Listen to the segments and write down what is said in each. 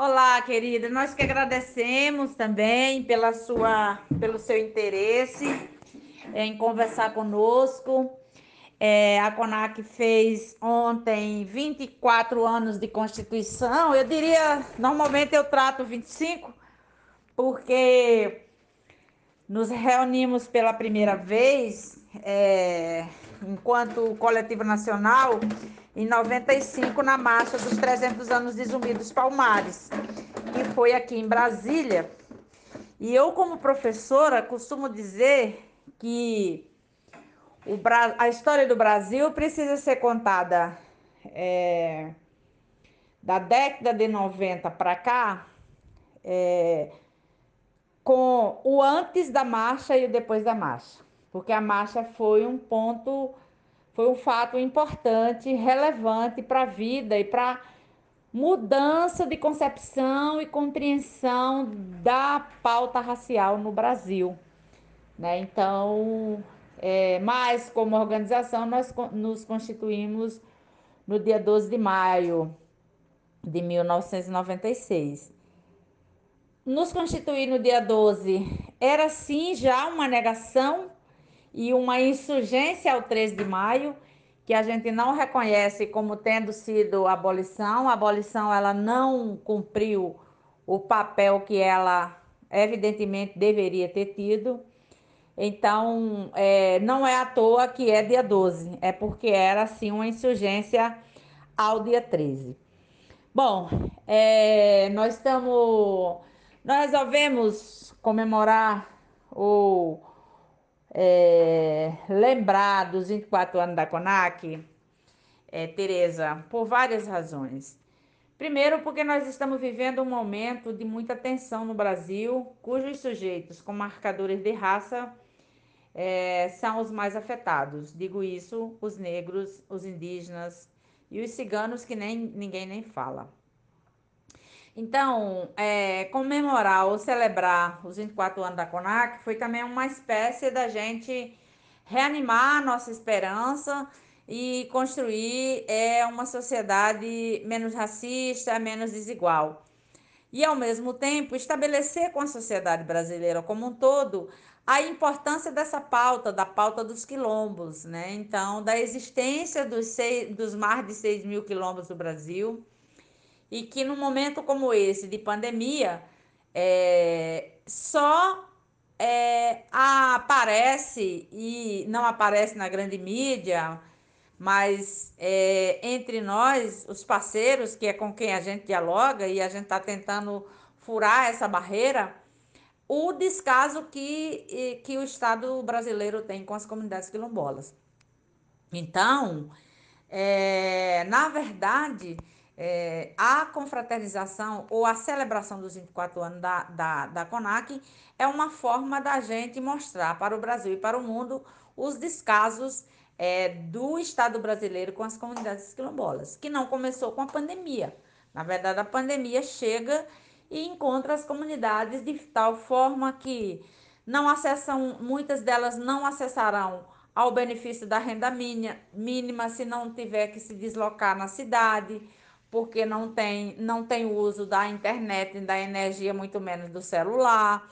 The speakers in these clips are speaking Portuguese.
Olá, querida. Nós que agradecemos também pela sua, pelo seu interesse em conversar conosco. É, a CONAC fez ontem 24 anos de Constituição. Eu diria, normalmente eu trato 25, porque nos reunimos pela primeira vez, é, enquanto coletivo nacional, em 95, na marcha dos 300 anos de Zumbi dos Palmares, que foi aqui em Brasília. E eu, como professora, costumo dizer que o, a história do Brasil precisa ser contada é, da década de 90 para cá, é, com o antes da marcha e o depois da marcha. Porque a marcha foi um ponto, foi um fato importante, relevante para a vida e para mudança de concepção e compreensão da pauta racial no Brasil. Né? Então, é, mas, como organização, nós nos constituímos no dia 12 de maio de 1996. Nos constituir no dia 12 era sim já uma negação e uma insurgência ao 13 de maio, que a gente não reconhece como tendo sido abolição. A abolição ela não cumpriu o papel que ela evidentemente deveria ter tido. Então, é, não é à toa que é dia 12, é porque era assim uma insurgência ao dia 13. Bom, é, nós estamos. Nós resolvemos comemorar ou é, lembrar dos 24 anos da CONAC, é, Tereza, por várias razões. Primeiro, porque nós estamos vivendo um momento de muita tensão no Brasil, cujos sujeitos com marcadores de raça é, são os mais afetados. Digo isso, os negros, os indígenas e os ciganos que nem ninguém nem fala. Então, é, comemorar ou celebrar os 24 anos da CONAC foi também uma espécie da gente reanimar a nossa esperança e construir é, uma sociedade menos racista, menos desigual. E, ao mesmo tempo, estabelecer com a sociedade brasileira como um todo a importância dessa pauta, da pauta dos quilombos, né? Então, da existência dos, seis, dos mais de 6 mil quilombos do Brasil, e que num momento como esse de pandemia, é, só é, aparece e não aparece na grande mídia, mas é, entre nós, os parceiros, que é com quem a gente dialoga e a gente está tentando furar essa barreira o descaso que, que o Estado brasileiro tem com as comunidades quilombolas. Então, é, na verdade, é, a confraternização ou a celebração dos 24 anos da, da, da CONAC é uma forma da gente mostrar para o Brasil e para o mundo os descasos é, do Estado brasileiro com as comunidades quilombolas, que não começou com a pandemia. Na verdade, a pandemia chega e encontra as comunidades de tal forma que não acessam, muitas delas não acessarão ao benefício da renda mínima se não tiver que se deslocar na cidade, porque não tem, não tem uso da internet, da energia, muito menos do celular,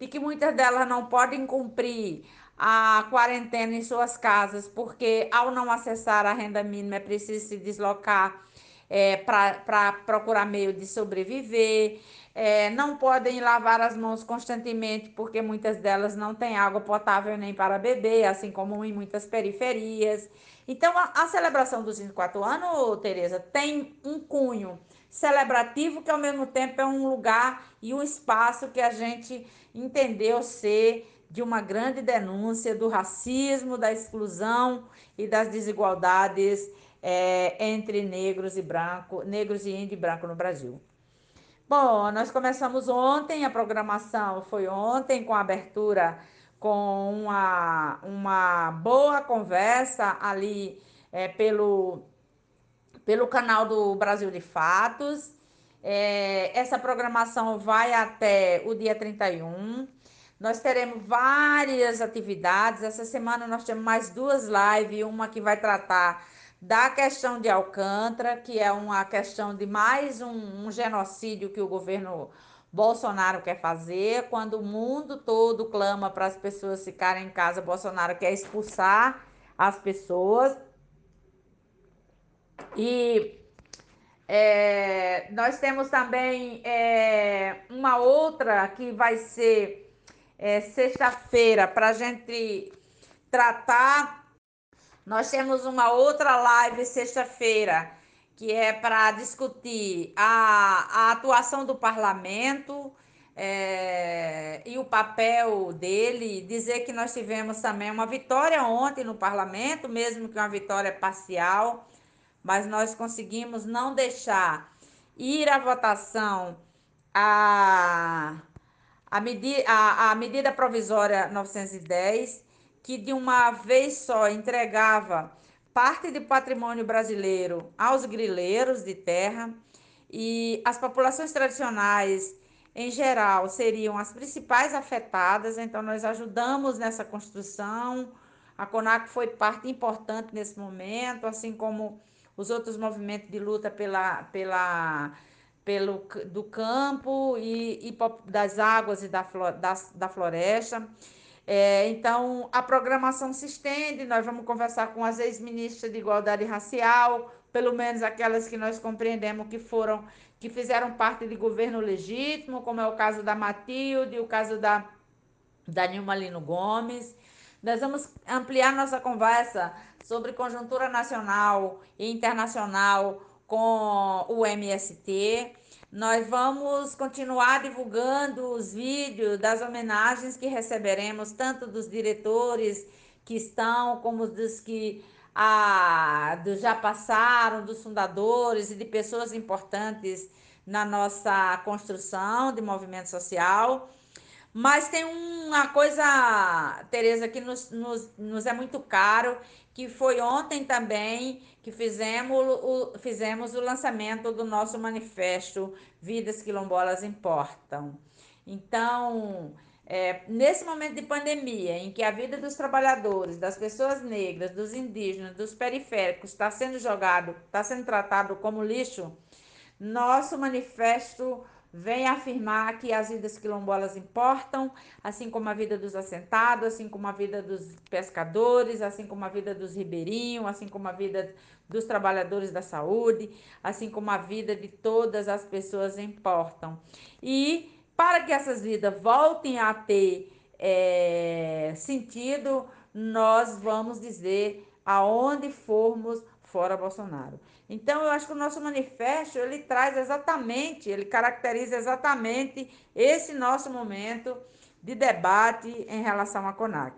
e que muitas delas não podem cumprir a quarentena em suas casas, porque ao não acessar a renda mínima é preciso se deslocar é, para procurar meio de sobreviver é, não podem lavar as mãos constantemente, porque muitas delas não têm água potável nem para beber, assim como em muitas periferias. Então, a, a celebração dos 24 anos, Tereza, tem um cunho celebrativo que ao mesmo tempo é um lugar e um espaço que a gente entendeu ser de uma grande denúncia do racismo, da exclusão e das desigualdades é, entre negros e branco, negros e índio e branco no Brasil. Bom, nós começamos ontem, a programação foi ontem, com a abertura com uma, uma boa conversa ali é, pelo, pelo canal do Brasil de Fatos. É, essa programação vai até o dia 31. Nós teremos várias atividades. Essa semana nós temos mais duas lives, uma que vai tratar da questão de Alcântara, que é uma questão de mais um, um genocídio que o governo Bolsonaro quer fazer. Quando o mundo todo clama para as pessoas ficarem em casa, Bolsonaro quer expulsar as pessoas. E é, nós temos também é, uma outra que vai ser é, sexta-feira para a gente tratar. Nós temos uma outra live sexta-feira que é para discutir a, a atuação do parlamento é, e o papel dele. Dizer que nós tivemos também uma vitória ontem no parlamento, mesmo que uma vitória parcial mas nós conseguimos não deixar ir à votação a, a, medi a, a medida provisória 910, que de uma vez só entregava parte do patrimônio brasileiro aos grileiros de terra e as populações tradicionais em geral seriam as principais afetadas, então nós ajudamos nessa construção. A CONAC foi parte importante nesse momento, assim como os outros movimentos de luta pela, pela, pelo, do campo e, e das águas e da, da, da floresta. É, então, a programação se estende, nós vamos conversar com as ex-ministras de Igualdade Racial, pelo menos aquelas que nós compreendemos que foram, que fizeram parte de governo legítimo, como é o caso da Matilde, o caso da, da Nilma Lino Gomes. Nós vamos ampliar nossa conversa sobre conjuntura nacional e internacional com o MST. Nós vamos continuar divulgando os vídeos das homenagens que receberemos, tanto dos diretores que estão, como dos que ah, já passaram, dos fundadores e de pessoas importantes na nossa construção de movimento social. Mas tem uma coisa, Tereza, que nos, nos, nos é muito caro, que foi ontem também que fizemos o, fizemos o lançamento do nosso manifesto Vidas Quilombolas Importam. Então, é, nesse momento de pandemia, em que a vida dos trabalhadores, das pessoas negras, dos indígenas, dos periféricos está sendo jogado, está sendo tratado como lixo, nosso manifesto vem afirmar que as vidas quilombolas importam, assim como a vida dos assentados, assim como a vida dos pescadores, assim como a vida dos ribeirinhos, assim como a vida dos trabalhadores da saúde, assim como a vida de todas as pessoas importam. E para que essas vidas voltem a ter é, sentido, nós vamos dizer aonde formos fora Bolsonaro. Então, eu acho que o nosso manifesto, ele traz exatamente, ele caracteriza exatamente esse nosso momento de debate em relação à CONAC.